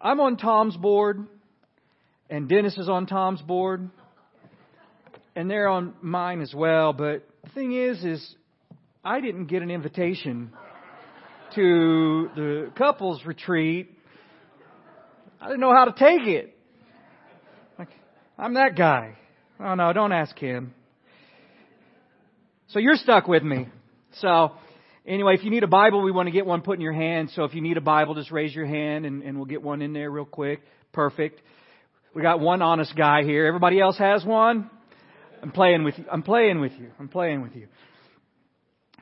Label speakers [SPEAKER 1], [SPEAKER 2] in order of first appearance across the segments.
[SPEAKER 1] I'm on Tom's board, and Dennis is on Tom's board, and they're on mine as well. But the thing is, is I didn't get an invitation to the couples retreat. I didn't know how to take it. Like, I'm that guy. Oh no, don't ask him. So you're stuck with me. So anyway, if you need a Bible, we want to get one put in your hand. So if you need a Bible, just raise your hand and, and we'll get one in there real quick. Perfect. We got one honest guy here. Everybody else has one? I'm playing with you. I'm playing with you. I'm playing with you.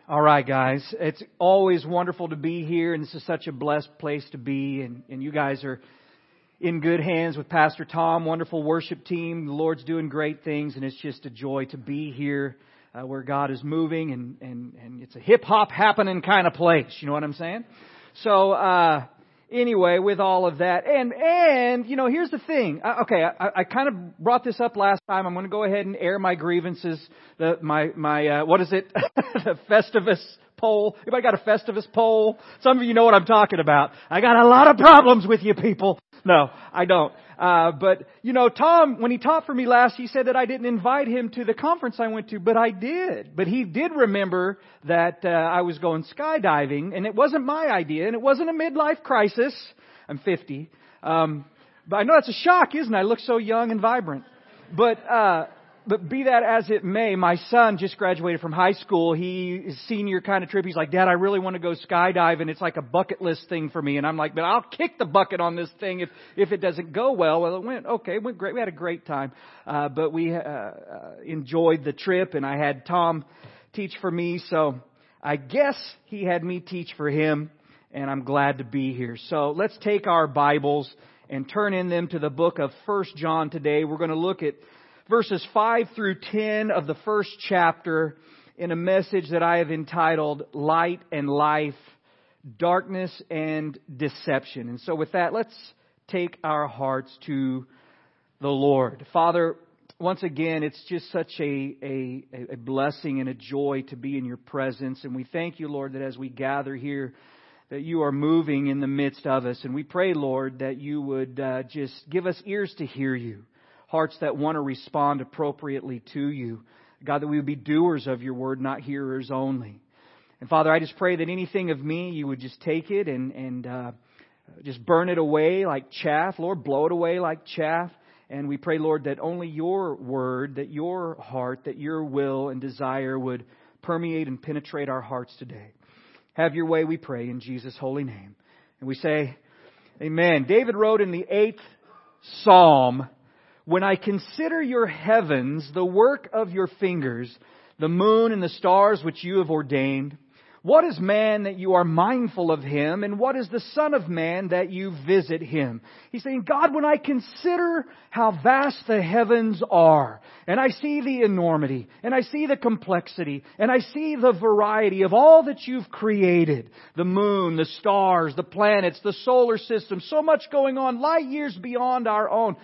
[SPEAKER 1] All right, guys. It's always wonderful to be here, and this is such a blessed place to be. And, and you guys are in good hands with Pastor Tom, wonderful worship team. The Lord's doing great things, and it's just a joy to be here uh, where God is moving, and, and, and it's a hip hop happening kind of place. You know what I'm saying? So, uh, anyway, with all of that, and and you know, here's the thing. Uh, okay, I, I kind of brought this up last time. I'm going to go ahead and air my grievances. The my my uh, what is it? the Festivus pole. Anybody got a Festivus pole? Some of you know what I'm talking about. I got a lot of problems with you people. No, I don't. Uh, but you know, Tom, when he taught for me last, he said that I didn't invite him to the conference I went to, but I did. But he did remember that uh, I was going skydiving, and it wasn't my idea, and it wasn't a midlife crisis. I'm 50, um, but I know that's a shock, isn't it? I look so young and vibrant. But uh, but be that as it may, my son just graduated from high school. He is senior kind of trip. He's like, Dad, I really want to go skydive, and it's like a bucket list thing for me. And I'm like, but I'll kick the bucket on this thing if if it doesn't go well. Well, it went okay. It went great. We had a great time, uh, but we uh, uh, enjoyed the trip, and I had Tom teach for me. So I guess he had me teach for him, and I'm glad to be here. So let's take our Bibles and turn in them to the book of First John today. We're going to look at verses 5 through 10 of the first chapter in a message that I have entitled Light and Life, Darkness and Deception. And so with that, let's take our hearts to the Lord. Father, once again, it's just such a, a, a blessing and a joy to be in your presence. And we thank you, Lord, that as we gather here, that you are moving in the midst of us. And we pray, Lord, that you would uh, just give us ears to hear you hearts that want to respond appropriately to you. God, that we would be doers of your word, not hearers only. And Father, I just pray that anything of me, you would just take it and, and uh, just burn it away like chaff. Lord, blow it away like chaff. And we pray, Lord, that only your word, that your heart, that your will and desire would permeate and penetrate our hearts today. Have your way, we pray, in Jesus' holy name. And we say, Amen. David wrote in the eighth Psalm, when I consider your heavens, the work of your fingers, the moon and the stars which you have ordained, what is man that you are mindful of him, and what is the Son of Man that you visit him? He's saying, God, when I consider how vast the heavens are, and I see the enormity, and I see the complexity, and I see the variety of all that you've created, the moon, the stars, the planets, the solar system, so much going on, light years beyond our own.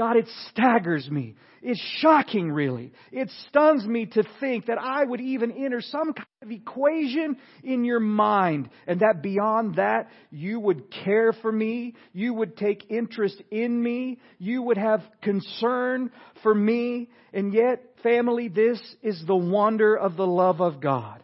[SPEAKER 1] God, it staggers me. It's shocking, really. It stuns me to think that I would even enter some kind of equation in your mind, and that beyond that, you would care for me, you would take interest in me, you would have concern for me, and yet, family, this is the wonder of the love of God.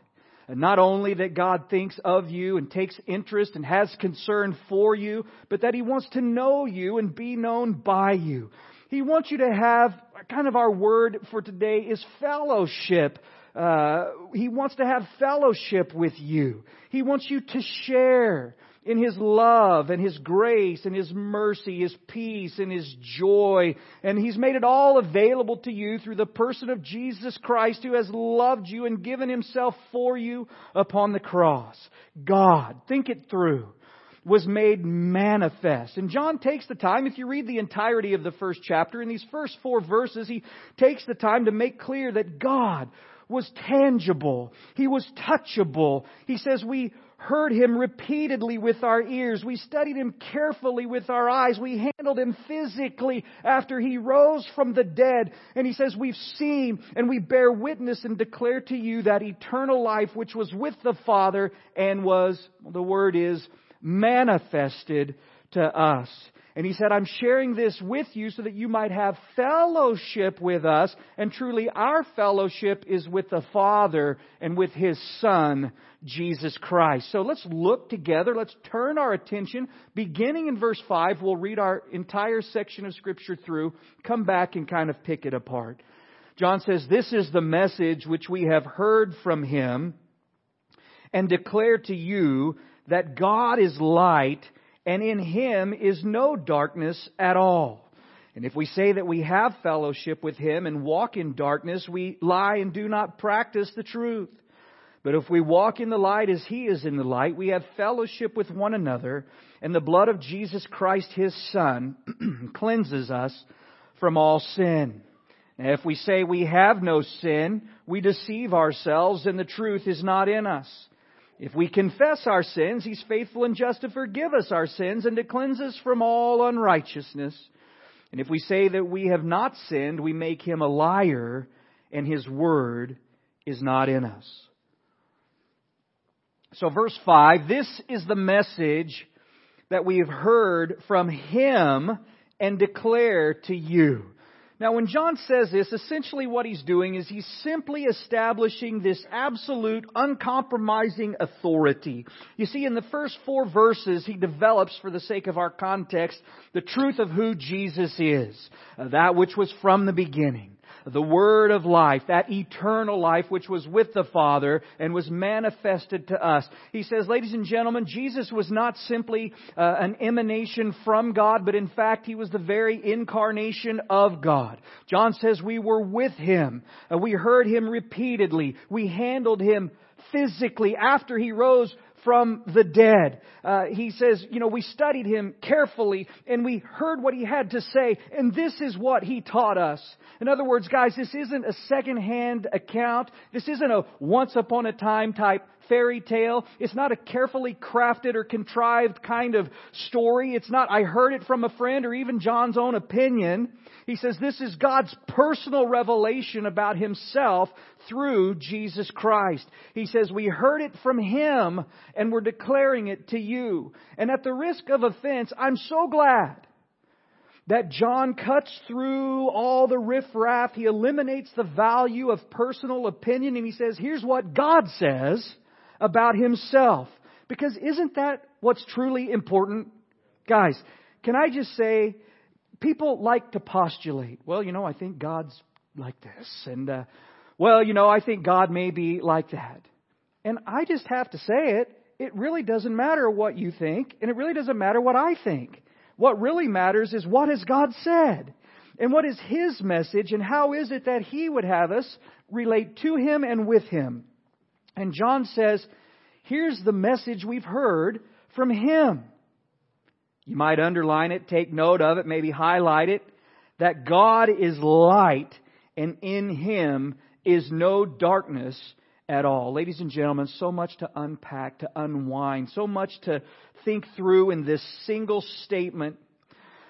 [SPEAKER 1] And not only that God thinks of you and takes interest and has concern for you, but that He wants to know you and be known by you. He wants you to have kind of our word for today is fellowship. Uh, he wants to have fellowship with you. He wants you to share in His love and His grace and His mercy, His peace and His joy. And He's made it all available to you through the person of Jesus Christ who has loved you and given Himself for you upon the cross. God, think it through was made manifest. And John takes the time, if you read the entirety of the first chapter, in these first four verses, he takes the time to make clear that God was tangible. He was touchable. He says we heard him repeatedly with our ears. We studied him carefully with our eyes. We handled him physically after he rose from the dead. And he says we've seen and we bear witness and declare to you that eternal life which was with the Father and was, the word is, manifested to us. And he said, I'm sharing this with you so that you might have fellowship with us. And truly, our fellowship is with the Father and with His Son, Jesus Christ. So let's look together. Let's turn our attention. Beginning in verse 5, we'll read our entire section of Scripture through, come back and kind of pick it apart. John says, This is the message which we have heard from Him and declare to you that God is light and in him is no darkness at all. And if we say that we have fellowship with him and walk in darkness, we lie and do not practice the truth. But if we walk in the light as he is in the light, we have fellowship with one another, and the blood of Jesus Christ, his Son, cleanses us from all sin. And if we say we have no sin, we deceive ourselves, and the truth is not in us. If we confess our sins, He's faithful and just to forgive us our sins and to cleanse us from all unrighteousness. And if we say that we have not sinned, we make Him a liar and His word is not in us. So verse 5, this is the message that we have heard from Him and declare to you. Now, when John says this, essentially what he's doing is he's simply establishing this absolute, uncompromising authority. You see, in the first four verses, he develops, for the sake of our context, the truth of who Jesus is. Uh, that which was from the beginning the Word of life, that eternal life which was with the Father and was manifested to us. He says, ladies and gentlemen, Jesus was not simply uh, an emanation from God, but in fact, He was the very incarnation of God. John says we were with Him. Uh, we heard Him repeatedly. We handled Him physically after He rose from the dead. Uh, he says, you know, we studied him carefully and we heard what he had to say, and this is what he taught us. In other words, guys, this isn't a second-hand account. This isn't a once upon a time type fairy tale. It's not a carefully crafted or contrived kind of story. It's not, I heard it from a friend or even John's own opinion. He says this is God's personal revelation about Himself through Jesus Christ. He says we heard it from Him and we're declaring it to you. And at the risk of offense, I'm so glad that John cuts through all the riffraff. He eliminates the value of personal opinion and he says, here's what God says about himself. Because isn't that what's truly important? Guys, can I just say, people like to postulate. Well, you know, I think God's like this, and uh, well, you know, I think God may be like that. And I just have to say it. It really doesn't matter what you think, and it really doesn't matter what I think. What really matters is what has God said? And what is His message, and how is it that He would have us relate to Him and with Him? And John says, here's the message we've heard from Him. You might underline it, take note of it, maybe highlight it. That God is light and in Him is no darkness at all. Ladies and gentlemen, so much to unpack, to unwind, so much to think through in this single statement.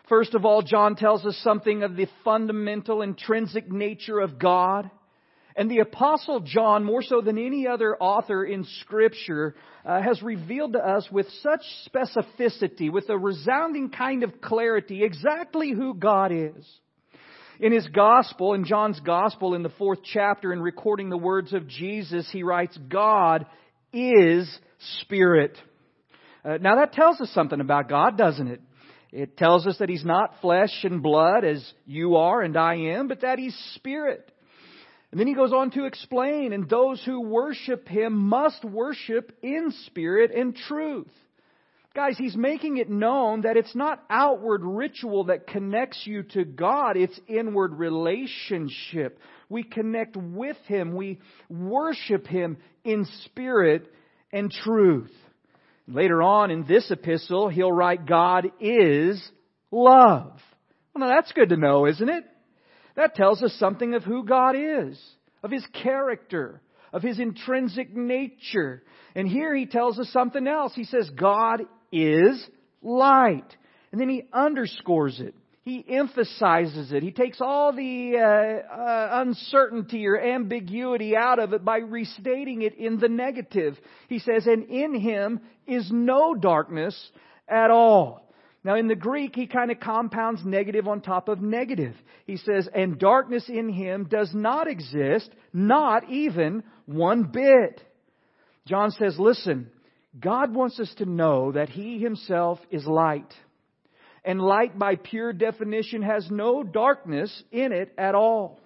[SPEAKER 1] First of all, John tells us something of the fundamental intrinsic nature of God. And the Apostle John, more so than any other author in Scripture, uh, has revealed to us with such specificity, with a resounding kind of clarity, exactly who God is. In his Gospel, in John's Gospel, in the fourth chapter, in recording the words of Jesus, he writes, God is Spirit. Uh, now that tells us something about God, doesn't it? It tells us that He's not flesh and blood as you are and I am, but that He's Spirit. And then he goes on to explain, and those who worship him must worship in spirit and truth. Guys, he's making it known that it's not outward ritual that connects you to God, it's inward relationship. We connect with him, we worship him in spirit and truth. Later on in this epistle, he'll write, God is love. Well, now that's good to know, isn't it? That tells us something of who God is, of His character, of His intrinsic nature. And here He tells us something else. He says, God is light. And then He underscores it. He emphasizes it. He takes all the uh, uh, uncertainty or ambiguity out of it by restating it in the negative. He says, and in Him is no darkness at all. Now, in the Greek, he kind of compounds negative on top of negative. He says, and darkness in him does not exist, not even one bit. John says, listen, God wants us to know that he himself is light. And light, by pure definition, has no darkness in it at all.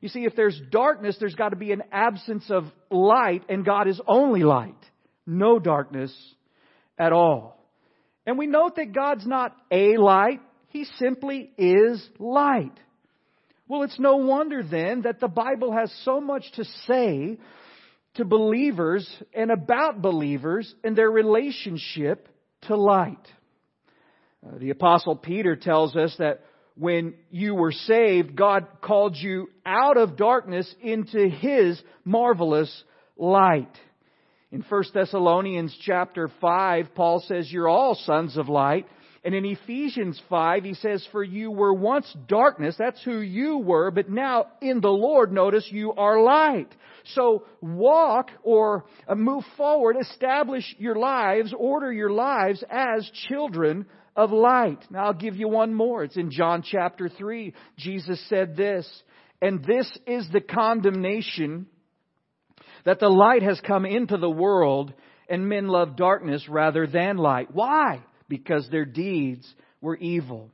[SPEAKER 1] You see, if there's darkness, there's got to be an absence of light, and God is only light. No darkness at all. And we note that God's not a light, He simply is light. Well, it's no wonder then that the Bible has so much to say to believers and about believers and their relationship to light. Uh, the Apostle Peter tells us that when you were saved, God called you out of darkness into His marvelous light. In 1 Thessalonians chapter 5, Paul says, You're all sons of light. And in Ephesians 5, he says, For you were once darkness, that's who you were, but now in the Lord, notice, you are light. So walk or uh, move forward, establish your lives, order your lives as children of light. Now I'll give you one more. It's in John chapter 3. Jesus said this, And this is the condemnation that the light has come into the world and men love darkness rather than light. Why? Because their deeds were evil.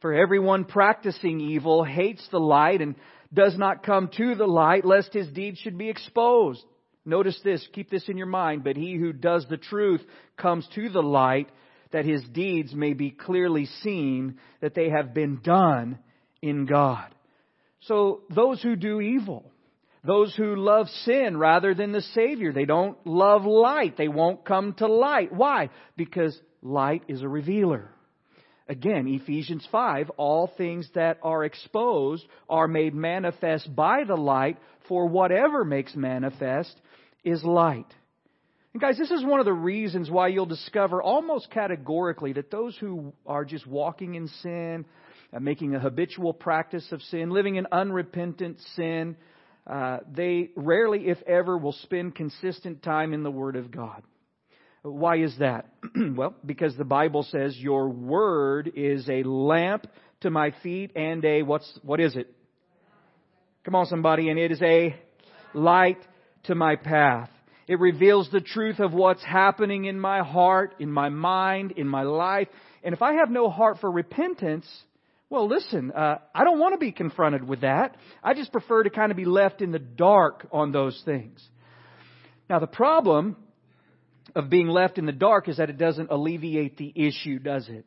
[SPEAKER 1] For everyone practicing evil hates the light and does not come to the light lest his deeds should be exposed. Notice this, keep this in your mind, but he who does the truth comes to the light that his deeds may be clearly seen that they have been done in God. So those who do evil, those who love sin rather than the Savior. They don't love light. They won't come to light. Why? Because light is a revealer. Again, Ephesians 5, all things that are exposed are made manifest by the light, for whatever makes manifest is light. And guys, this is one of the reasons why you'll discover almost categorically that those who are just walking in sin, uh, making a habitual practice of sin, living in unrepentant sin, uh, they rarely, if ever, will spend consistent time in the Word of God. Why is that? well, because the Bible says your Word is a lamp to my feet and a, what's, what is it? Come on somebody, and it is a light to my path. It reveals the truth of what's happening in my heart, in my mind, in my life. And if I have no heart for repentance, well, listen, uh, I don't want to be confronted with that. I just prefer to kind of be left in the dark on those things. Now, the problem of being left in the dark is that it doesn't alleviate the issue, does it?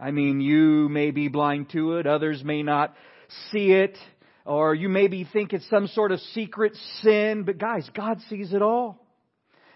[SPEAKER 1] I mean, you may be blind to it, others may not see it, or you maybe think it's some sort of secret sin, but guys, God sees it all.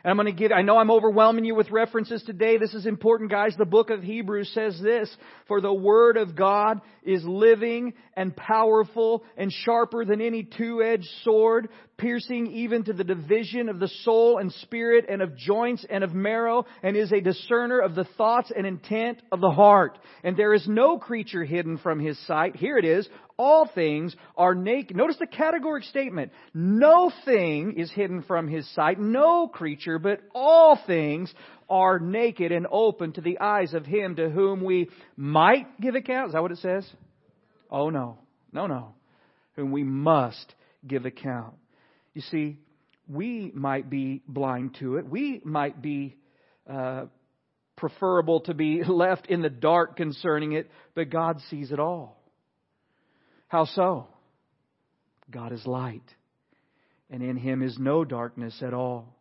[SPEAKER 1] And I'm going to give, I know I'm overwhelming you with references today. This is important, guys. The book of Hebrews says this, for the word of God is living and powerful and sharper than any two-edged sword, piercing even to the division of the soul and spirit and of joints and of marrow, and is a discerner of the thoughts and intent of the heart. And there is no creature hidden from his sight. Here it is. All things are naked. Notice the categoric statement. No thing is hidden from his sight. No creature, but all things are naked and open to the eyes of him to whom we might give account. Is that what it says? Oh no. No, no. Whom we must give account. You see, we might be blind to it. We might be uh, preferable to be left in the dark concerning it, but God sees it all. How so? God is light, and in him is no darkness at all.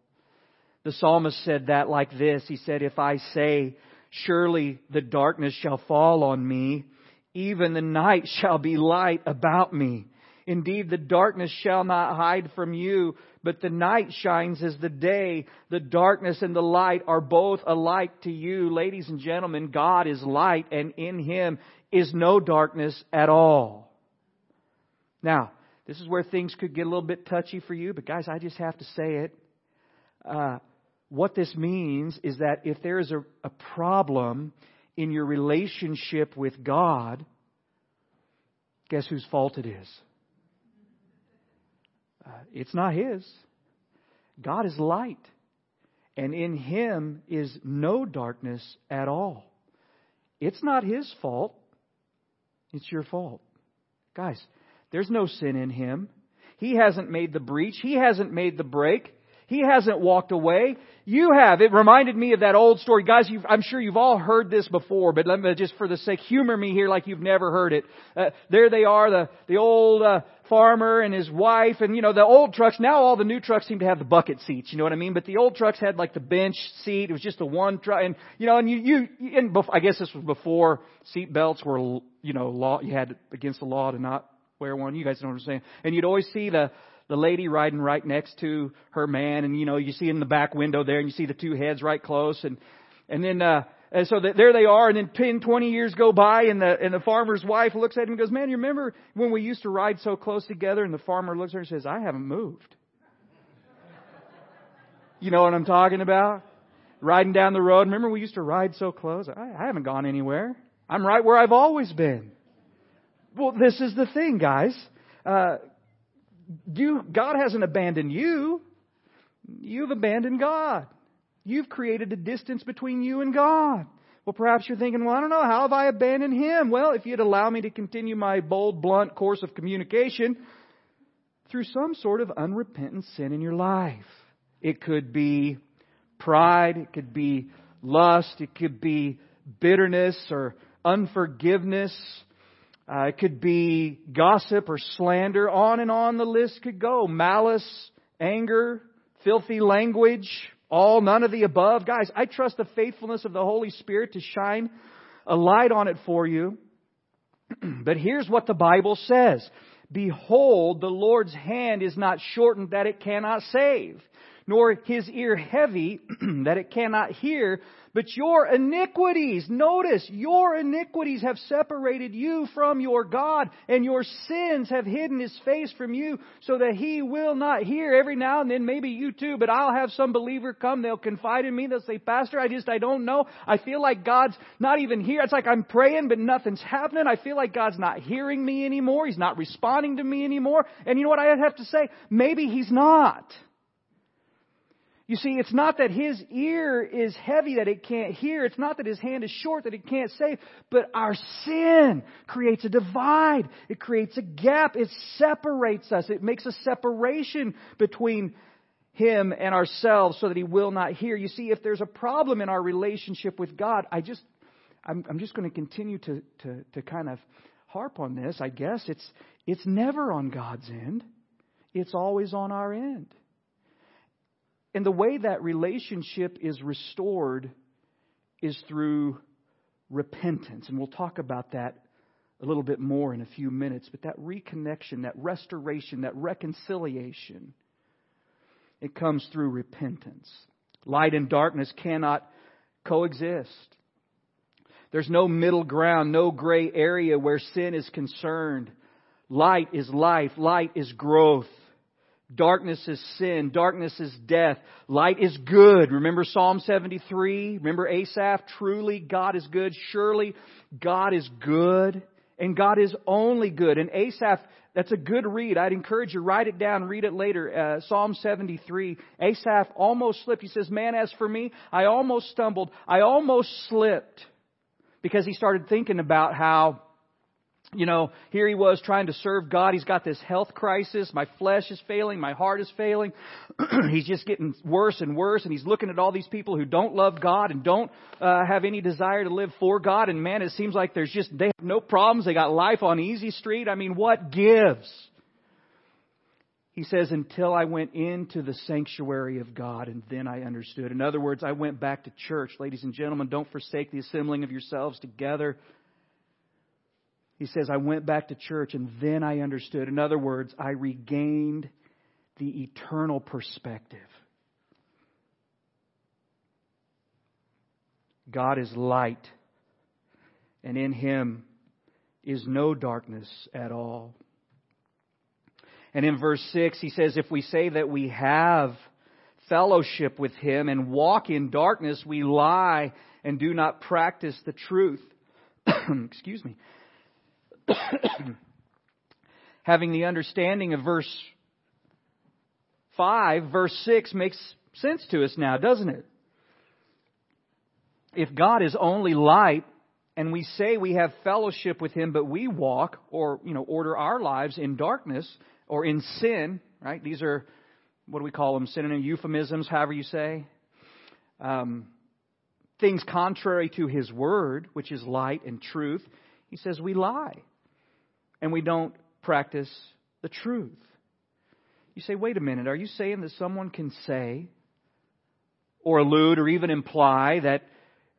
[SPEAKER 1] The psalmist said that like this. He said, If I say, Surely the darkness shall fall on me, even the night shall be light about me. Indeed, the darkness shall not hide from you, but the night shines as the day. The darkness and the light are both alike to you. Ladies and gentlemen, God is light, and in Him is no darkness at all. Now, this is where things could get a little bit touchy for you, but guys, I just have to say it. Uh, what this means is that if there is a, a problem in your relationship with God, guess whose fault it is? Uh, it's not His. God is light, and in Him is no darkness at all. it's not his fault. It's your fault. Guys, there's no sin in him. He hasn't made the breach. He hasn't made the break. He hasn't walked away. You have. It reminded me of that old story. Guys, I'm sure you've all heard this before, but let me just for the sake, humor me here like you've never heard it. Uh, there they are, the, the old uh, farmer and his wife, and you know, the old trucks, now all the new trucks seem to have the bucket seats, you know what I mean? But the old trucks had like the bench seat. It was just a one truck, and you know, and you, you, and bef- I guess this was before seat belts were, you know, law, you had against the law to not wear one. You guys know what I'm saying. And you'd always see the, the lady riding right next to her man, and you know you see in the back window there, and you see the two heads right close, and and then uh, and so there they are, and then 10, 20 years go by, and the and the farmer's wife looks at him and goes, "Man, you remember when we used to ride so close together?" And the farmer looks at her and says, "I haven't moved." you know what I'm talking about? Riding down the road. Remember we used to ride so close? I, I haven't gone anywhere. I'm right where I've always been. Well, this is the thing, guys. Uh, you, God hasn't abandoned you. You've abandoned God. You've created a distance between you and God. Well, perhaps you're thinking, well, I don't know, how have I abandoned Him? Well, if you'd allow me to continue my bold, blunt course of communication through some sort of unrepentant sin in your life. It could be pride, it could be lust, it could be bitterness or unforgiveness, uh, it could be gossip or slander. On and on the list could go. Malice, anger, filthy language, all, none of the above. Guys, I trust the faithfulness of the Holy Spirit to shine a light on it for you. but here's what the Bible says. Behold, the Lord's hand is not shortened that it cannot save, nor his ear heavy that it cannot hear, but your iniquities, notice, your iniquities have separated you from your God, and your sins have hidden his face from you, so that he will not hear. Every now and then, maybe you too, but I'll have some believer come, they'll confide in me, they'll say, Pastor, I just, I don't know. I feel like God's not even here. It's like I'm praying, but nothing's happening. I feel like God's not hearing me anymore. He's not responding to me anymore. And you know what I have to say? Maybe he's not. You see, it's not that his ear is heavy that it can't hear. It's not that his hand is short that it can't save. But our sin creates a divide. It creates a gap. It separates us. It makes a separation between him and ourselves so that he will not hear. You see, if there's a problem in our relationship with God, I just, I'm, I'm just going to continue to, to, to kind of harp on this. I guess it's, it's never on God's end. It's always on our end. And the way that relationship is restored is through repentance. And we'll talk about that a little bit more in a few minutes. But that reconnection, that restoration, that reconciliation, it comes through repentance. Light and darkness cannot coexist. There's no middle ground, no gray area where sin is concerned. Light is life, light is growth. Darkness is sin. Darkness is death. Light is good. Remember Psalm 73? Remember Asaph? Truly God is good. Surely God is good. And God is only good. And Asaph, that's a good read. I'd encourage you, write it down, read it later. Uh, Psalm 73. Asaph almost slipped. He says, Man, as for me, I almost stumbled. I almost slipped. Because he started thinking about how you know, here he was trying to serve God. He's got this health crisis. My flesh is failing. My heart is failing. he's just getting worse and worse. And he's looking at all these people who don't love God and don't uh, have any desire to live for God. And man, it seems like there's just, they have no problems. They got life on easy street. I mean, what gives? He says, until I went into the sanctuary of God and then I understood. In other words, I went back to church. Ladies and gentlemen, don't forsake the assembling of yourselves together he says, I went back to church and then I understood. In other words, I regained the eternal perspective. God is light, and in him is no darkness at all. And in verse 6, he says, If we say that we have fellowship with him and walk in darkness, we lie and do not practice the truth. Excuse me. having the understanding of verse 5, verse 6 makes sense to us now, doesn't it? If God is only light and we say we have fellowship with him, but we walk or, you know, order our lives in darkness or in sin, right? These are, what do we call them? Synonym euphemisms, however you say. Um, things contrary to his word, which is light and truth. He says we lie and we don't practice the truth. You say, wait a minute, are you saying that someone can say or allude or even imply that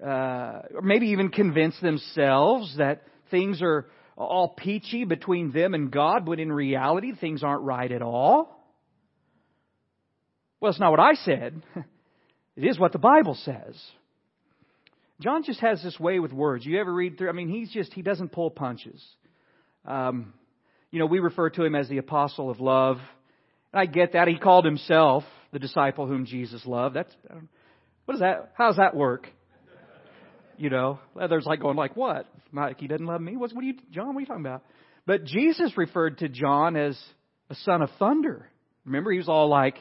[SPEAKER 1] uh, or maybe even convince themselves that things are all peachy between them and God, but in reality, things aren't right at all. Well, it's not what I said. It is what the Bible says. John just has this way with words. You ever read through? I mean, he's just, he doesn't pull punches. Um, you know, we refer to him as the apostle of love. And I get that. He called himself the disciple whom Jesus loved. That's, what is that? How does that work? You know, others like going like, what? Mike, he doesn't love me? What's, what are you, John, what are you talking about? But Jesus referred to John as a son of thunder. Remember, he was all like,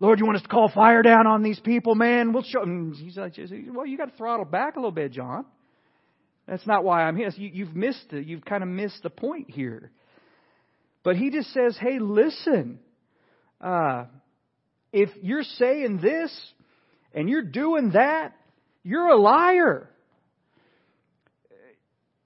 [SPEAKER 1] Lord, you want us to call fire down on these people, man? We'll show. And he's like, well, you got to throttle back a little bit, John. That's not why I'm here. You, you've missed it. You've kind of missed the point here. But he just says, hey, listen. Uh, if you're saying this and you're doing that, you're a liar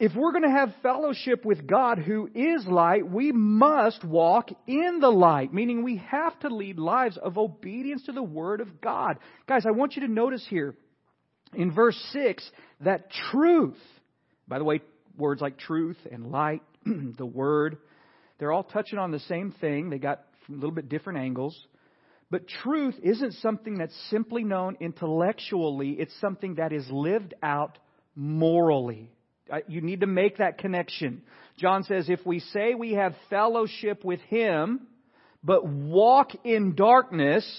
[SPEAKER 1] if we're going to have fellowship with God who is light, we must walk in the light, meaning we have to lead lives of obedience to the Word of God. Guys, I want you to notice here in verse 6 that truth, by the way, words like truth and light, the Word, they're all touching on the same thing. They got a little bit different angles. But truth isn't something that's simply known intellectually, it's something that is lived out morally. Uh, you need to make that connection. John says, if we say we have fellowship with Him, but walk in darkness,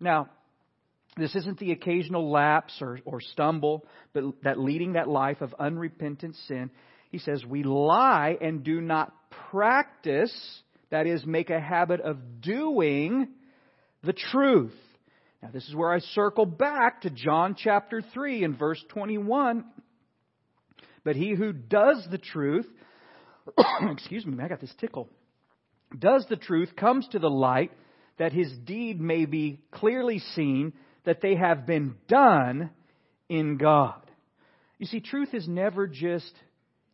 [SPEAKER 1] now, this isn't the occasional lapse or, or stumble, but that leading that life of unrepentant sin. He says, we lie and do not practice, that is, make a habit of doing the truth. Now, this is where I circle back to John chapter 3 and verse 21 but he who does the truth, excuse me, I got this tickle, does the truth comes to the light that his deed may be clearly seen that they have been done in God. You see, truth is never just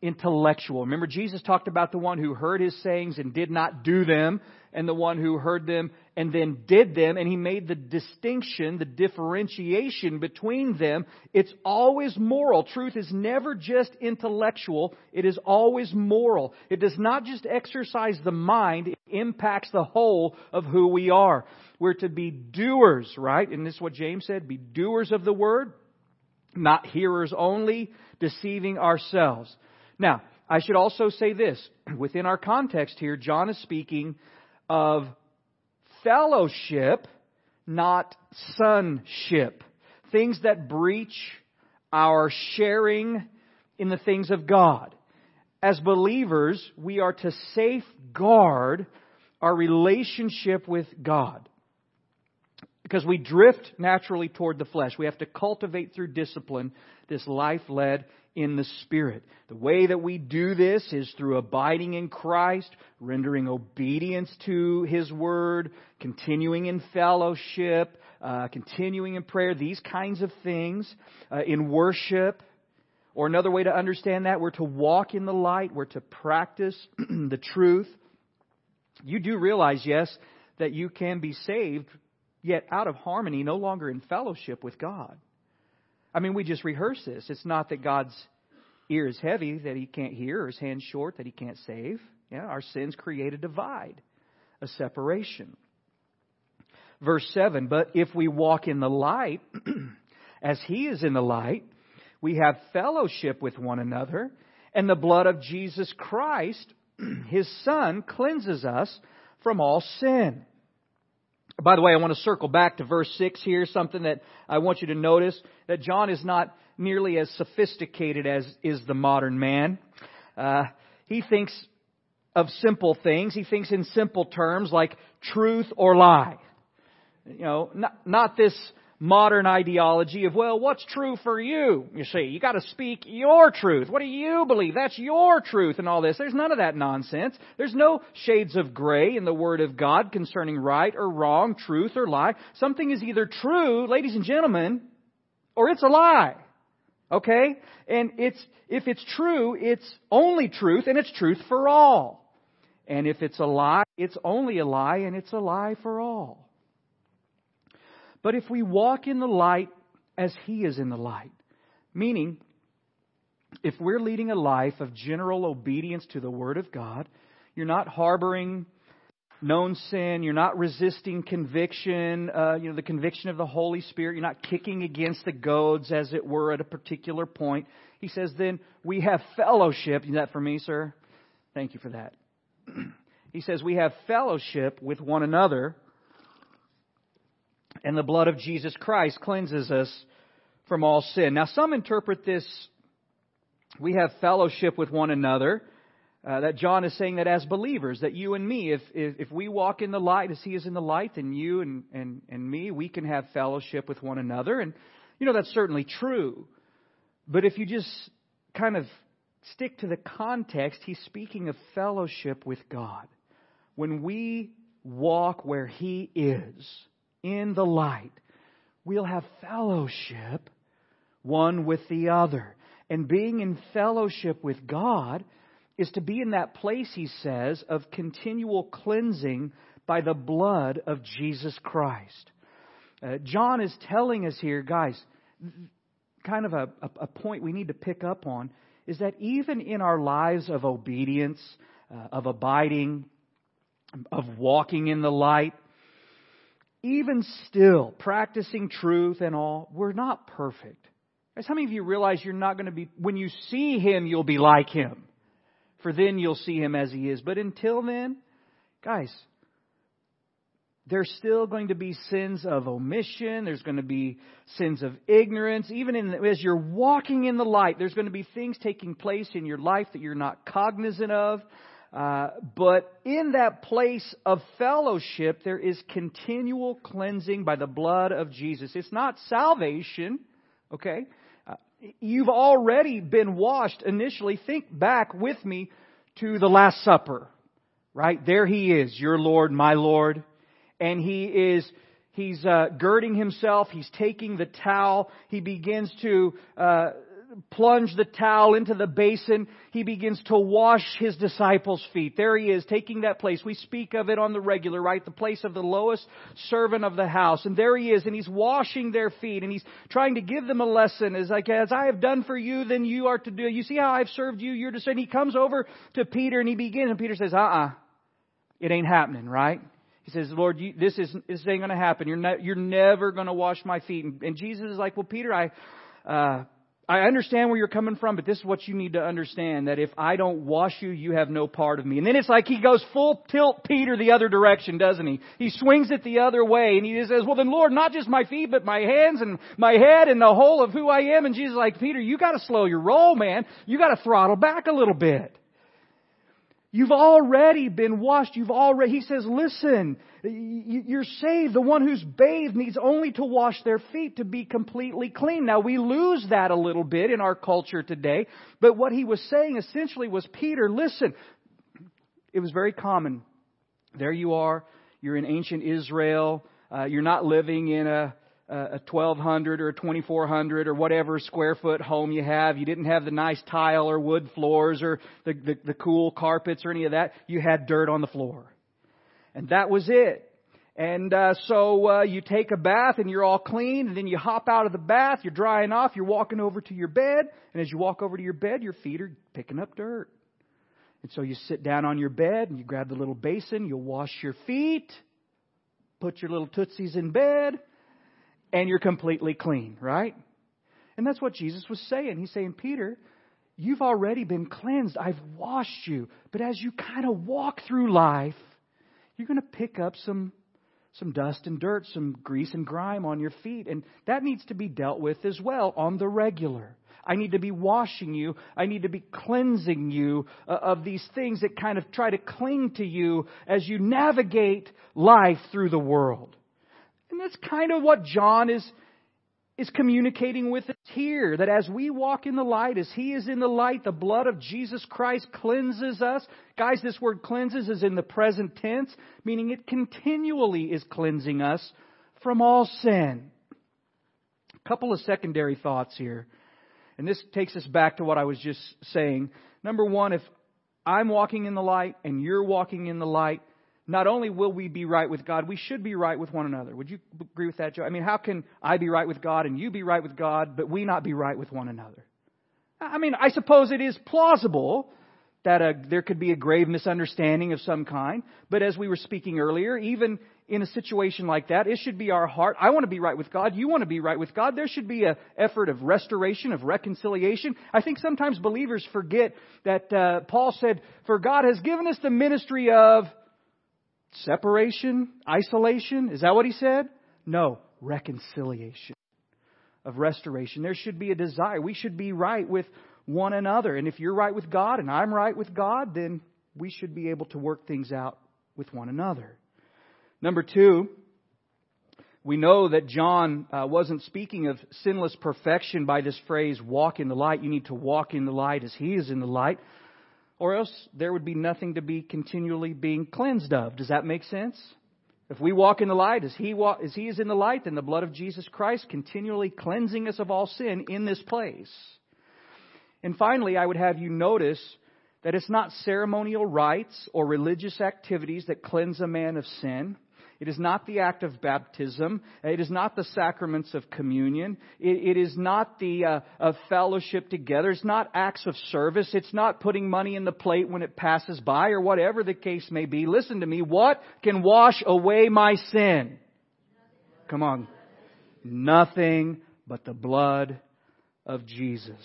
[SPEAKER 1] intellectual. Remember, Jesus talked about the one who heard his sayings and did not do them, and the one who heard them and then did them, and he made the distinction, the differentiation between them. It's always moral. Truth is never just intellectual, it is always moral. It does not just exercise the mind, it impacts the whole of who we are. We're to be doers, right? And this is what James said be doers of the word, not hearers only, deceiving ourselves. Now, I should also say this. Within our context here, John is speaking of fellowship, not sonship. Things that breach our sharing in the things of God. As believers, we are to safeguard our relationship with God. Because we drift naturally toward the flesh. We have to cultivate through discipline this life led in the Spirit. The way that we do this is through abiding in Christ, rendering obedience to His Word, continuing in fellowship, uh, continuing in prayer, these kinds of things, uh, in worship. Or another way to understand that, we're to walk in the light, we're to practice the truth. You do realize, yes, that you can be saved, yet out of harmony, no longer in fellowship with God. I mean, we just rehearse this. It's not that God's ear is heavy that he can't hear, or his hand short that he can't save. Yeah, our sins create a divide, a separation. Verse 7 But if we walk in the light, as he is in the light, we have fellowship with one another, and the blood of Jesus Christ, his Son, cleanses us from all sin. By the way, I want to circle back to verse 6 here, something that I want you to notice that John is not nearly as sophisticated as is the modern man. Uh, he thinks of simple things. He thinks in simple terms like truth or lie. You know, not, not this modern ideology of, well, what's true for you? You see, you gotta speak your truth. What do you believe? That's your truth and all this. There's none of that nonsense. There's no shades of gray in the Word of God concerning right or wrong, truth or lie. Something is either true, ladies and gentlemen, or it's a lie. Okay? And it's, if it's true, it's only truth and it's truth for all. And if it's a lie, it's only a lie and it's a lie for all. But if we walk in the light as He is in the light, meaning, if we're leading a life of general obedience to the Word of God, you're not harboring known sin, you're not resisting conviction, uh, you know, the conviction of the Holy Spirit, you're not kicking against the goads, as it were, at a particular point. He says, then we have fellowship. Is that for me, sir? Thank you for that. he says, we have fellowship with one another and the blood of Jesus Christ cleanses us from all sin. Now, some interpret this, we have fellowship with one another, uh, that John is saying that as believers, that you and me, if, if, if we walk in the light as he is in the light, then you and, and, and me, we can have fellowship with one another. And, you know, that's certainly true. But if you just kind of stick to the context, he's speaking of fellowship with God. When we walk where he is, in the light, we'll have fellowship one with the other. And being in fellowship with God is to be in that place, he says, of continual cleansing by the blood of Jesus Christ. Uh, John is telling us here, guys, kind of a, a, point we need to pick up on is that even in our lives of obedience, uh, of abiding, of walking in the light, even still, practicing truth and all, we're not perfect. Guys, how many of you realize you're not going to be, when you see Him, you'll be like Him? For then you'll see Him as He is. But until then, guys, there's still going to be sins of omission. There's going to be sins of ignorance. Even in, as you're walking in the light, there's going to be things taking place in your life that you're not cognizant of. Uh, but in that place of fellowship, there is continual cleansing by the blood of Jesus. It's not salvation, okay? Uh, you've already been washed initially. Think back with me to the Last Supper, right? There he is, your Lord, my Lord. And he is he's uh, girding himself. He's taking the towel. He begins to uh, plunge the towel into the basin, he begins to wash his disciples' feet. There he is, taking that place. We speak of it on the regular, right? The place of the lowest servant of the house. And there he is, and he's washing their feet, and he's trying to give them a lesson. As like, as I have done for you, then you are to do. You see how I've served you? You're to say. And he comes over to Peter, and he begins, and Peter says, uh-uh. It ain't happening, right? He says, Lord, you, this, is, this ain't going to happen. You're, ne- you're never going to wash my feet. And, and Jesus is like, well, Peter, I, uh, I understand where you're coming from, but this is what you need to understand that if I don't wash you, you have no part of me. And then it's like he goes full tilt Peter the other direction, doesn't he? He swings it the other way and he says, well then Lord, not just my feet, but my hands and my head and the whole of who I am. And Jesus is like, Peter, you gotta slow your roll, man. You gotta throttle back a little bit. You've already been washed. You've already, he says, listen, you're saved. The one who's bathed needs only to wash their feet to be completely clean. Now we lose that a little bit in our culture today, but what he was saying essentially was, Peter, listen, it was very common. There you are. You're in ancient Israel. Uh, you're not living in a, a 1200 or a 2400 or whatever square foot home you have. You didn't have the nice tile or wood floors or the, the, the cool carpets or any of that. You had dirt on the floor. And that was it. And uh, so uh, you take a bath and you're all clean, and then you hop out of the bath, you're drying off, you're walking over to your bed, and as you walk over to your bed, your feet are picking up dirt. And so you sit down on your bed and you grab the little basin, you'll wash your feet, put your little tootsies in bed, and you're completely clean, right? And that's what Jesus was saying. He's saying, Peter, you've already been cleansed. I've washed you. But as you kind of walk through life, you're going to pick up some some dust and dirt, some grease and grime on your feet, and that needs to be dealt with as well on the regular. I need to be washing you. I need to be cleansing you uh, of these things that kind of try to cling to you as you navigate life through the world. And that's kind of what John is, is communicating with us here that as we walk in the light, as He is in the light, the blood of Jesus Christ cleanses us. Guys, this word cleanses is in the present tense, meaning it continually is cleansing us from all sin. A couple of secondary thoughts here. And this takes us back to what I was just saying. Number one, if I'm walking in the light and you're walking in the light, not only will we be right with God, we should be right with one another. Would you agree with that, Joe? I mean, how can I be right with God and you be right with God, but we not be right with one another? I mean, I suppose it is plausible that a, there could be a grave misunderstanding of some kind, but as we were speaking earlier, even in a situation like that, it should be our heart. I want to be right with God. You want to be right with God. There should be an effort of restoration, of reconciliation. I think sometimes believers forget that uh, Paul said, For God has given us the ministry of Separation? Isolation? Is that what he said? No, reconciliation, of restoration. There should be a desire. We should be right with one another. And if you're right with God and I'm right with God, then we should be able to work things out with one another. Number two, we know that John uh, wasn't speaking of sinless perfection by this phrase, walk in the light. You need to walk in the light as he is in the light or else there would be nothing to be continually being cleansed of. Does that make sense? If we walk in the light as he, walk, as he is in the light, then the blood of Jesus Christ continually cleansing us of all sin in this place. And finally, I would have you notice that it's not ceremonial rites or religious activities that cleanse a man of sin. It is not the act of baptism. It is not the sacraments of communion. it, it is not the uh, of fellowship together. It's not acts of service. It's not putting money in the plate when it passes by or whatever the case may be. Listen to me. What can wash away my sin? Come on. Nothing but the blood of Jesus.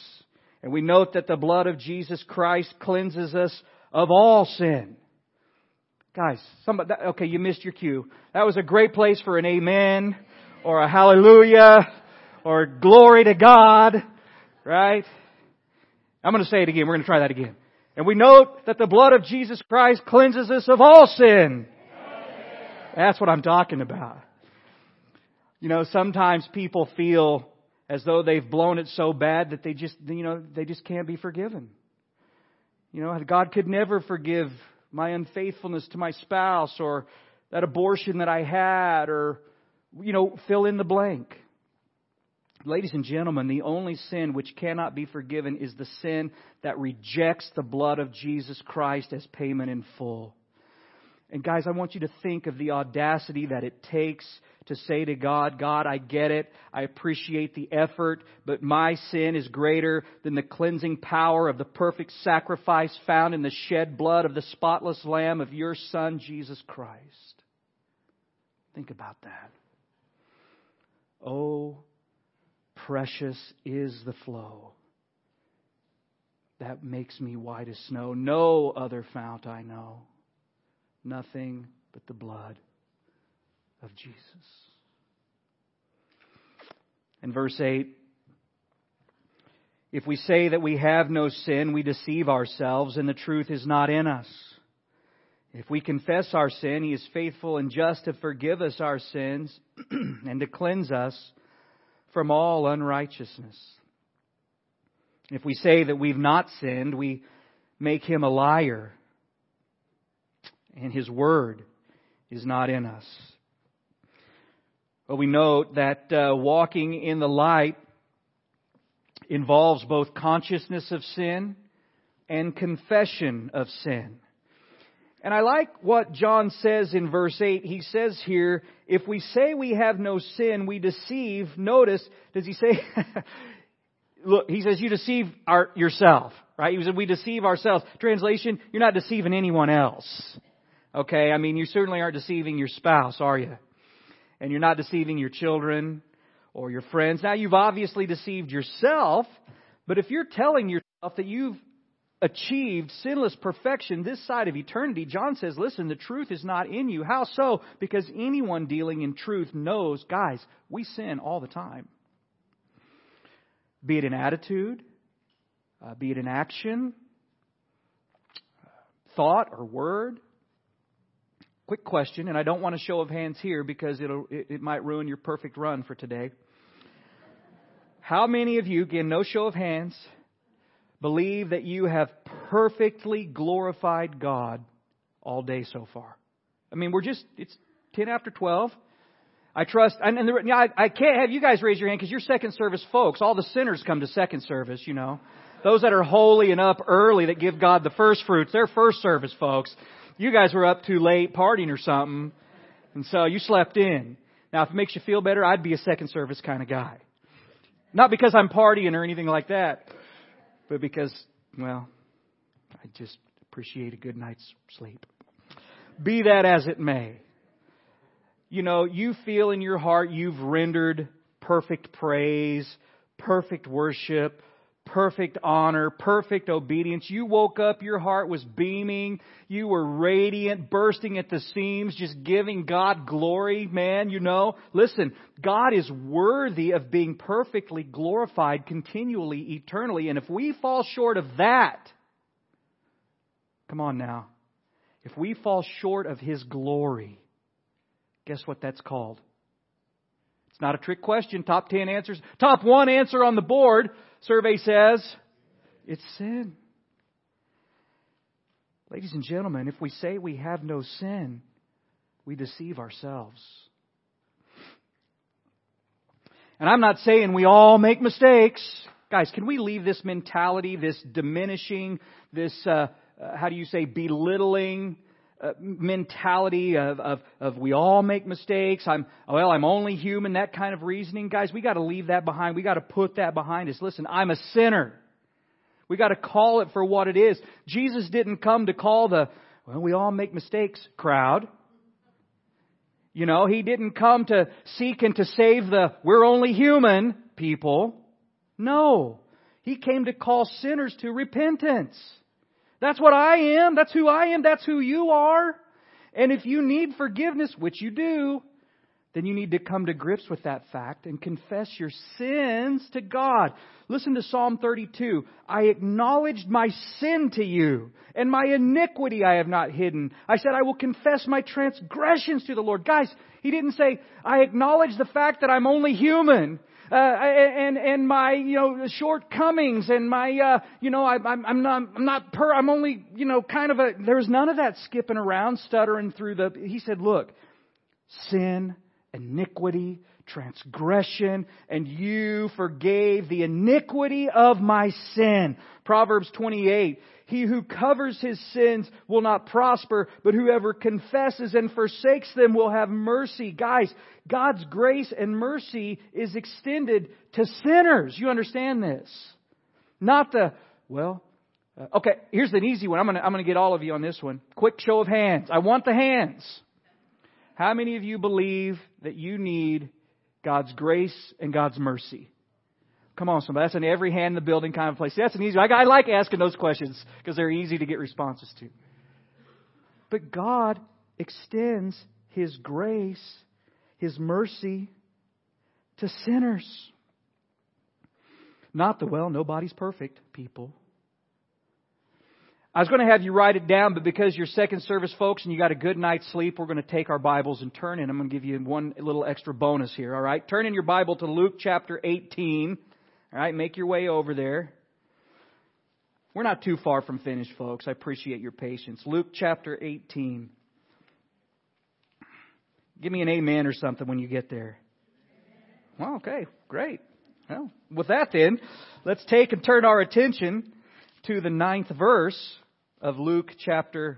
[SPEAKER 1] And we note that the blood of Jesus Christ cleanses us of all sin. Guys, somebody, okay, you missed your cue. That was a great place for an amen or a hallelujah or glory to God, right? I'm going to say it again. We're going to try that again. And we note that the blood of Jesus Christ cleanses us of all sin. That's what I'm talking about. You know, sometimes people feel as though they've blown it so bad that they just, you know, they just can't be forgiven. You know, God could never forgive my unfaithfulness to my spouse or that abortion that I had or, you know, fill in the blank. Ladies and gentlemen, the only sin which cannot be forgiven is the sin that rejects the blood of Jesus Christ as payment in full. And guys, I want you to think of the audacity that it takes to say to God, God, I get it. I appreciate the effort, but my sin is greater than the cleansing power of the perfect sacrifice found in the shed blood of the spotless Lamb of your Son, Jesus Christ. Think about that. Oh, precious is the flow that makes me white as snow. No other fount I know. Nothing but the blood of Jesus. In verse 8, if we say that we have no sin, we deceive ourselves, and the truth is not in us. If we confess our sin, He is faithful and just to forgive us our sins and to cleanse us from all unrighteousness. If we say that we've not sinned, we make Him a liar, and His word is not in us. But we note that uh, walking in the light involves both consciousness of sin and confession of sin. And I like what John says in verse 8. He says here, if we say we have no sin, we deceive. Notice, does he say, look, he says you deceive our, yourself, right? He said we deceive ourselves. Translation, you're not deceiving anyone else. Okay, I mean, you certainly aren't deceiving your spouse, are you? and you're not deceiving your children or your friends. Now, you've obviously deceived yourself, but if you're telling yourself that you've achieved sinless perfection this side of eternity, John says, listen, the truth is not in you. How so? Because anyone dealing in truth knows, guys, we sin all the time. Be it in attitude, uh, be it in action, thought, or word. Quick question, and I don't want a show of hands here because it'll, it, it might ruin your perfect run for today. How many of you, again, no show of hands, believe that you have perfectly glorified God all day so far? I mean, we're just, it's 10 after 12. I trust, and, and the, I, I can't have you guys raise your hand because you're second service folks. All the sinners come to second service, you know. Those that are holy and up early that give God the first fruits, they're first service folks. You guys were up too late partying or something, and so you slept in. Now, if it makes you feel better, I'd be a second service kind of guy. Not because I'm partying or anything like that, but because, well, I just appreciate a good night's sleep. Be that as it may you know, you feel in your heart you've rendered perfect praise, perfect worship, perfect honor, perfect obedience. You woke up, your heart was beaming, you were radiant, bursting at the seams, just giving God glory, man, you know. Listen, God is worthy of being perfectly glorified continually, eternally, and if we fall short of that, come on now, if we fall short of His glory, Guess what that's called? It's not a trick question. Top 10 answers. Top one answer on the board, survey says, it's sin. Ladies and gentlemen, if we say we have no sin, we deceive ourselves. And I'm not saying we all make mistakes. Guys, can we leave this mentality, this diminishing, this, uh, uh, how do you say, belittling, uh, mentality of, of, of we all make mistakes. I'm, well, I'm only human, that kind of reasoning. Guys, we gotta leave that behind. We gotta put that behind us. Listen, I'm a sinner. We gotta call it for what it is. Jesus didn't come to call the, well, we all make mistakes crowd. You know, He didn't come to seek and to save the, we're only human people. No. He came to call sinners to repentance. That's what I am. That's who I am. That's who you are. And if you need forgiveness, which you do, then you need to come to grips with that fact and confess your sins to God. Listen to Psalm 32. I acknowledged my sin to you, and my iniquity I have not hidden. I said, I will confess my transgressions to the Lord. Guys, he didn't say, I acknowledge the fact that I'm only human uh, and and my you know shortcomings and my uh, you know I, I'm I'm not I'm not per I'm only you know kind of a there's none of that skipping around stuttering through the. He said, look, sin, iniquity, transgression, and you forgave the iniquity of my sin. Proverbs 28. He who covers his sins will not prosper, but whoever confesses and forsakes them will have mercy. Guys, God's grace and mercy is extended to sinners. You understand this? Not the, well, uh, okay, here's an easy one. I'm gonna, I'm gonna get all of you on this one. Quick show of hands. I want the hands. How many of you believe that you need God's grace and God's mercy? Come on, somebody. That's an every hand in the building kind of place. That's an easy. I, I like asking those questions because they're easy to get responses to. But God extends His grace, His mercy to sinners. Not the, well, nobody's perfect people. I was going to have you write it down, but because you're second service folks and you got a good night's sleep, we're going to take our Bibles and turn in. I'm going to give you one little extra bonus here, all right? Turn in your Bible to Luke chapter 18. All right, make your way over there. We're not too far from finished, folks. I appreciate your patience. Luke chapter 18. Give me an amen or something when you get there. Well, okay, great. Well, with that then, let's take and turn our attention to the ninth verse of Luke chapter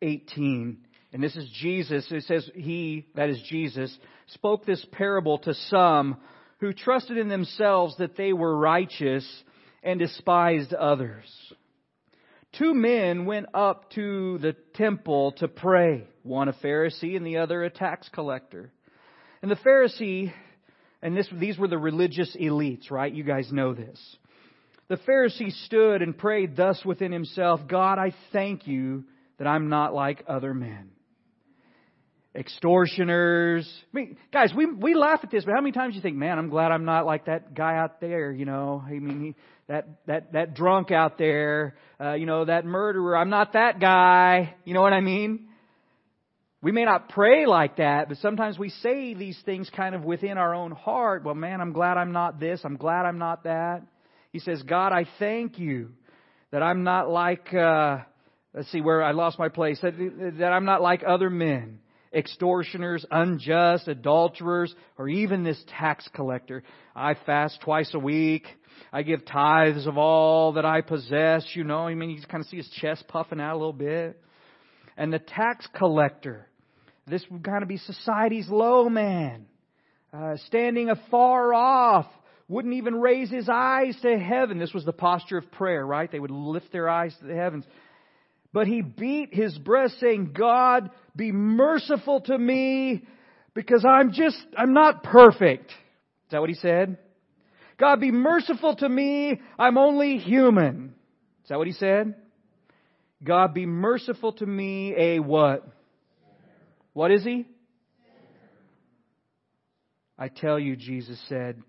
[SPEAKER 1] 18. And this is Jesus. It says, He, that is Jesus, spoke this parable to some who trusted in themselves that they were righteous and despised others. Two men went up to the temple to pray, one a Pharisee and the other a tax collector. And the Pharisee, and this, these were the religious elites, right? You guys know this. The Pharisee stood and prayed thus within himself, God, I thank you that I'm not like other men extortioners. I mean, guys, we we laugh at this, but how many times do you think, man, I'm glad I'm not like that guy out there, you know? I mean, he, that that that drunk out there, uh, you know, that murderer. I'm not that guy. You know what I mean? We may not pray like that, but sometimes we say these things kind of within our own heart. Well, man, I'm glad I'm not this. I'm glad I'm not that. He says, God, I thank you that I'm not like, uh, let's see where I lost my place, that, that I'm not like other men, extortioners, unjust, adulterers, or even this tax collector. I fast twice a week. I give tithes of all that I possess. You know, I mean, you kind of see his chest puffing out a little bit. And the tax collector, this would kind of be society's low man, uh, standing afar off, wouldn't even raise his eyes to heaven. This was the posture of prayer, right? They would lift their eyes to the heavens. But he beat his breast saying, God, be merciful to me because I'm just, I'm not perfect. Is that what he said? God, be merciful to me. I'm only human. Is that what he said? God, be merciful to me, a what? What is he? I tell you, Jesus said,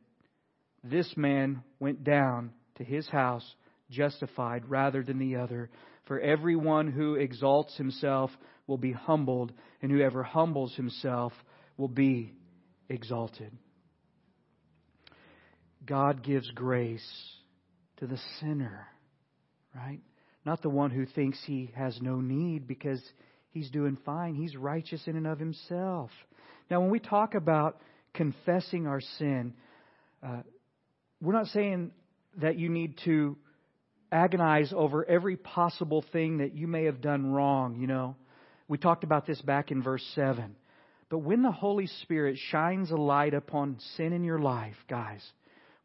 [SPEAKER 1] this man went down to his house justified rather than the other. For everyone who exalts himself will be humbled, and whoever humbles himself will be exalted. God gives grace to the sinner, right? Not the one who thinks he has no need because he's doing fine. He's righteous in and of himself. Now, when we talk about confessing our sin, uh, we're not saying that you need to agonize over every possible thing that you may have done wrong, you know. We talked about this back in verse 7. But when the Holy Spirit shines a light upon sin in your life, guys,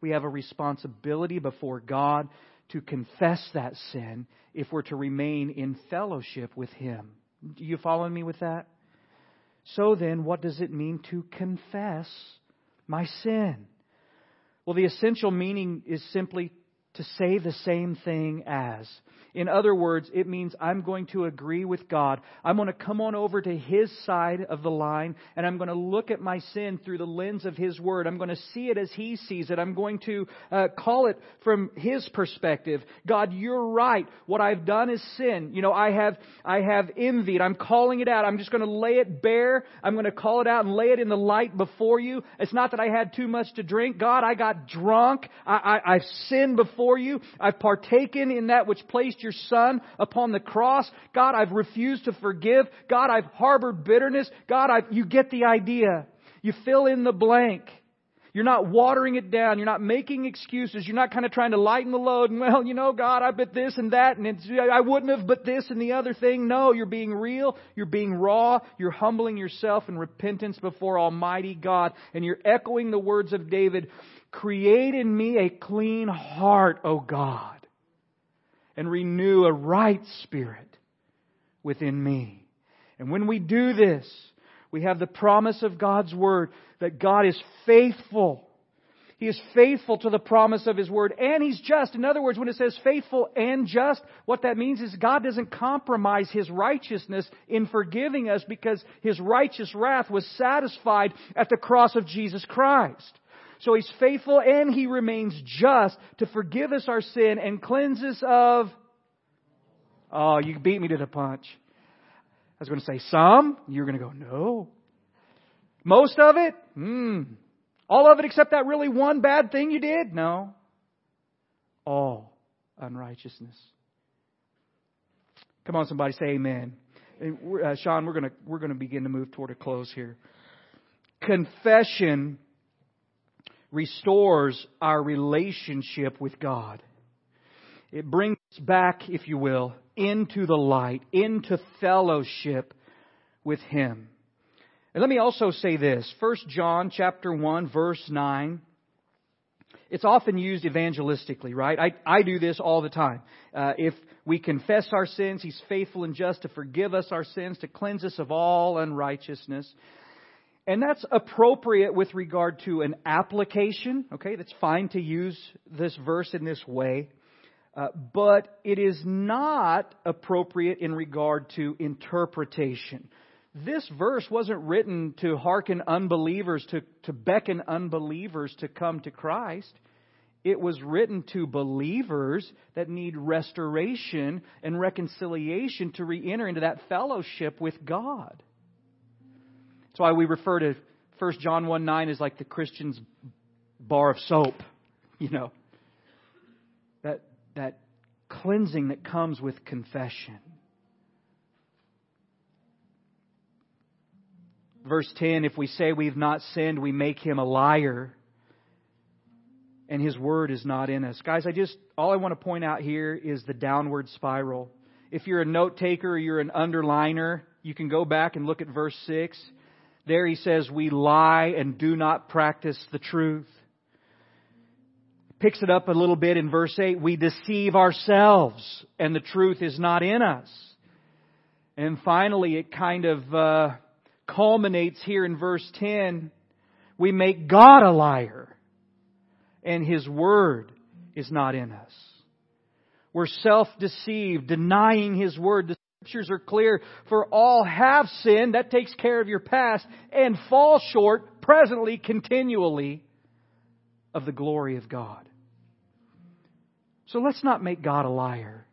[SPEAKER 1] we have a responsibility before God to confess that sin if we're to remain in fellowship with Him. Do you following me with that? So then, what does it mean to confess my sin? Well, the essential meaning is simply to say the same thing as. In other words, it means I'm going to agree with God. I'm going to come on over to His side of the line and I'm going to look at my sin through the lens of His Word. I'm going to see it as He sees it. I'm going to uh, call it from His perspective. God, you're right. What I've done is sin. You know, I have, I have envied. I'm calling it out. I'm just going to lay it bare. I'm going to call it out and lay it in the light before you. It's not that I had too much to drink. God, I got drunk. I, I, I've sinned before you. I've partaken in that which placed your Son upon the cross. God, I've refused to forgive. God, I've harbored bitterness. God, I've, you get the idea. You fill in the blank. You're not watering it down. You're not making excuses. You're not kind of trying to lighten the load. And, well, you know, God, I bet this and that, and I wouldn't have, but this and the other thing. No, you're being real. You're being raw. You're humbling yourself in repentance before Almighty God. And you're echoing the words of David Create in me a clean heart, O God and renew a right spirit within me. And when we do this, we have the promise of God's Word that God is faithful. He is faithful to the promise of His Word and He's just. In other words, when it says faithful and just, what that means is God doesn't compromise His righteousness in forgiving us because His righteous wrath was satisfied at the cross of Jesus Christ. So he's faithful and he remains just to forgive us our sin and cleanse us of. Oh, you beat me to the punch. I was going to say some. You're going to go, no. Most of it? Hmm. All of it except that really one bad thing you did? No. All unrighteousness. Come on, somebody say amen. Uh, Sean, we're going we're going to begin to move toward a close here. Confession restores our relationship with God. It brings us back, if you will, into the light, into fellowship with Him. And let me also say this. 1 John chapter 1 verse 9. It's often used evangelistically, right? I, I do this all the time. Uh, if we confess our sins, He's faithful and just to forgive us our sins, to cleanse us of all unrighteousness. And that's appropriate with regard to an application. Okay, that's fine to use this verse in this way. Uh, but it is not appropriate in regard to interpretation. This verse wasn't written to hearken unbelievers, to, to beckon unbelievers to come to Christ. It was written to believers that need restoration and reconciliation to re enter into that fellowship with God. That's why we refer to 1 John 1 9 as like the Christian's bar of soap, you know. That, that cleansing that comes with confession. Verse 10 If we say we've not sinned, we make him a liar, and his word is not in us. Guys, I just, all I want to point out here is the downward spiral. If you're a note taker or you're an underliner, you can go back and look at verse 6. There he says, We lie and do not practice the truth. Picks it up a little bit in verse 8. We deceive ourselves and the truth is not in us. And finally, it kind of uh, culminates here in verse 10. We make God a liar and His Word is not in us. We're self-deceived, denying His Word. Scriptures are clear. For all have sinned, that takes care of your past, and fall short presently, continually, of the glory of God. So let's not make God a liar.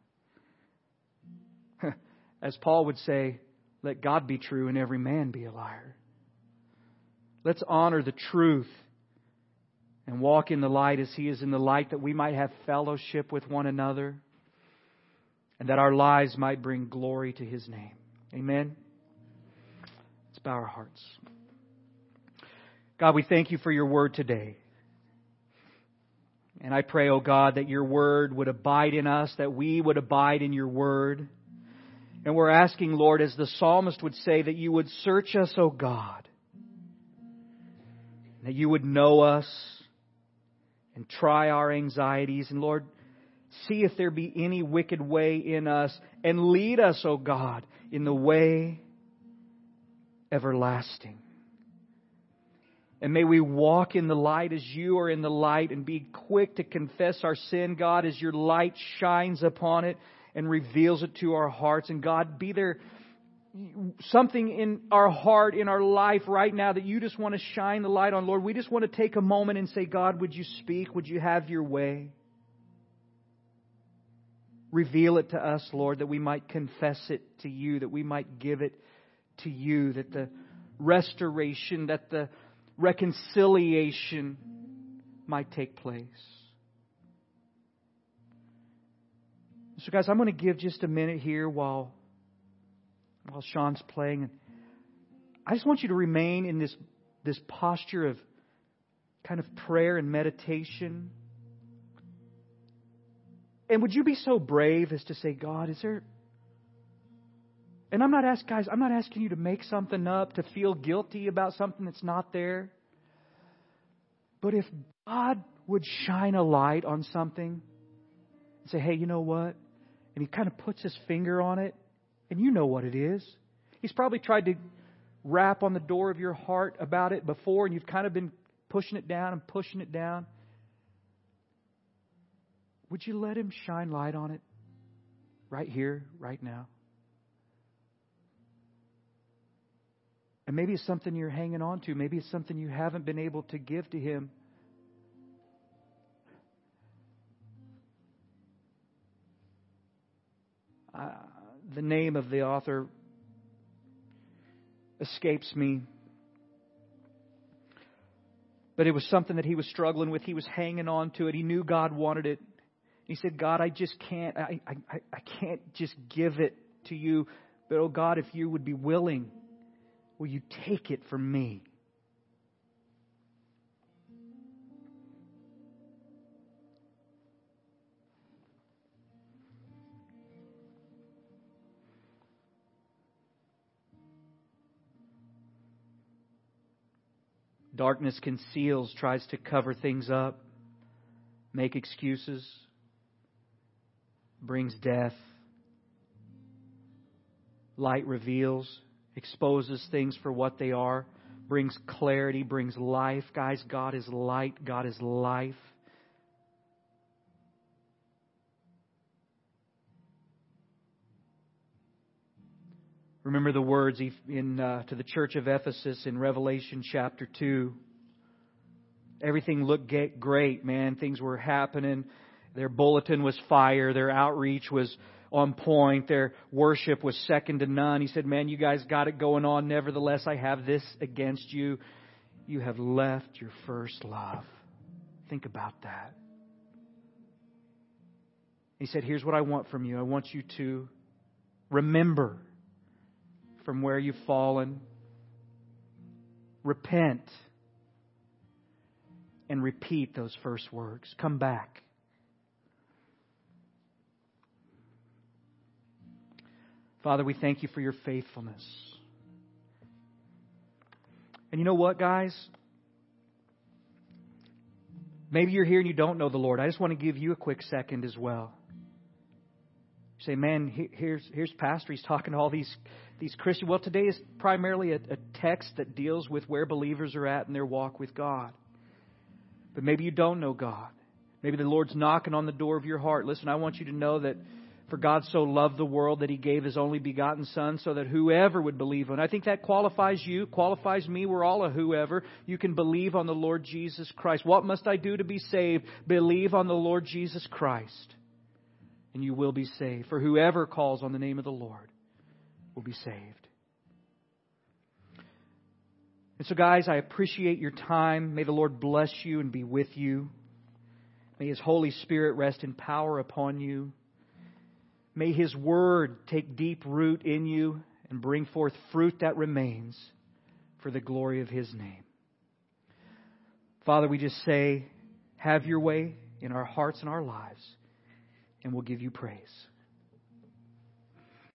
[SPEAKER 1] As Paul would say, let God be true and every man be a liar. Let's honor the truth and walk in the light as He is in the light, that we might have fellowship with one another and that our lives might bring glory to His name. Amen. Let's bow our hearts. God, we thank you for your word today. And I pray, O oh God, that your word would abide in us, that we would abide in your word. And we're asking, Lord, as the psalmist would say, that you would search us, O oh God, that you would know us and try our anxieties. And Lord, see if there be any wicked way in us and lead us, O God, in the way everlasting. And may we walk in the light as you are in the light and be quick to confess our sin, God, as your light shines upon it and reveals it to our hearts. And God, be there something in our heart, in our life right now that you just want to shine the light on, Lord, we just want to take a moment and say, God, would you speak? Would you have your way? Reveal it to us, Lord, that we might confess it to you, that we might give it to you, that the restoration, that the reconciliation might take place. So, guys, I'm going to give just a minute here while while Sean's playing. I just want you to remain in this, this posture of kind of prayer and meditation. And would you be so brave as to say, God, is there. And I'm not asking, guys, I'm not asking you to make something up, to feel guilty about something that's not there. But if God would shine a light on something and say, hey, you know what? And He kind of puts His finger on it and you know what it is. He's probably tried to rap on the door of your heart about it before, and you've kind of been pushing it down and pushing it down. Would you let Him shine light on it right here, right now? And maybe it's something you're hanging on to. Maybe it's something you haven't been able to give to Him. Uh, the name of the author escapes me. But it was something that he was struggling with. He was hanging on to it. He knew God wanted it. He said, God, I just can't, I, I, I can't just give it to you. But, oh God, if you would be willing, will you take it from me? Darkness conceals, tries to cover things up, make excuses, brings death. Light reveals, exposes things for what they are, brings clarity, brings life. Guys, God is light, God is life. Remember the words in, uh, to the church of Ephesus in Revelation chapter 2. Everything looked great, man. Things were happening. Their bulletin was fire. Their outreach was, on point. Their worship was second to none. He said, Man, you guys got it going on. Nevertheless, I have this against you. You have left your first love. Think about that. He said, Here's what I want from you. I want you to remember from where you've fallen, repent, and repeat those first words. Come back. Father, we thank you for your faithfulness. And you know what, guys? Maybe you're here and you don't know the Lord. I just want to give you a quick second as well. You say, man, here's, here's Pastor. He's talking to all these, these Christians. Well, today is primarily a, a text that deals with where believers are at in their walk with God. But maybe you don't know God. Maybe the Lord's knocking on the door of your heart. Listen, I want you to know that for God so loved the world that he gave his only begotten Son so that whoever would believe on. I think that qualifies you, qualifies me. We're all a whoever. You can believe on the Lord Jesus Christ. What must I do to be saved? Believe on the Lord Jesus Christ, and you will be saved. For whoever calls on the name of the Lord will be saved. And so, guys, I appreciate your time. May the Lord bless you and be with you. May His Holy Spirit rest in power upon you. May His Word take deep root in you and bring forth fruit that remains for the glory of His name. Father, we just say, have your way in our hearts and our lives, and we'll give you praise.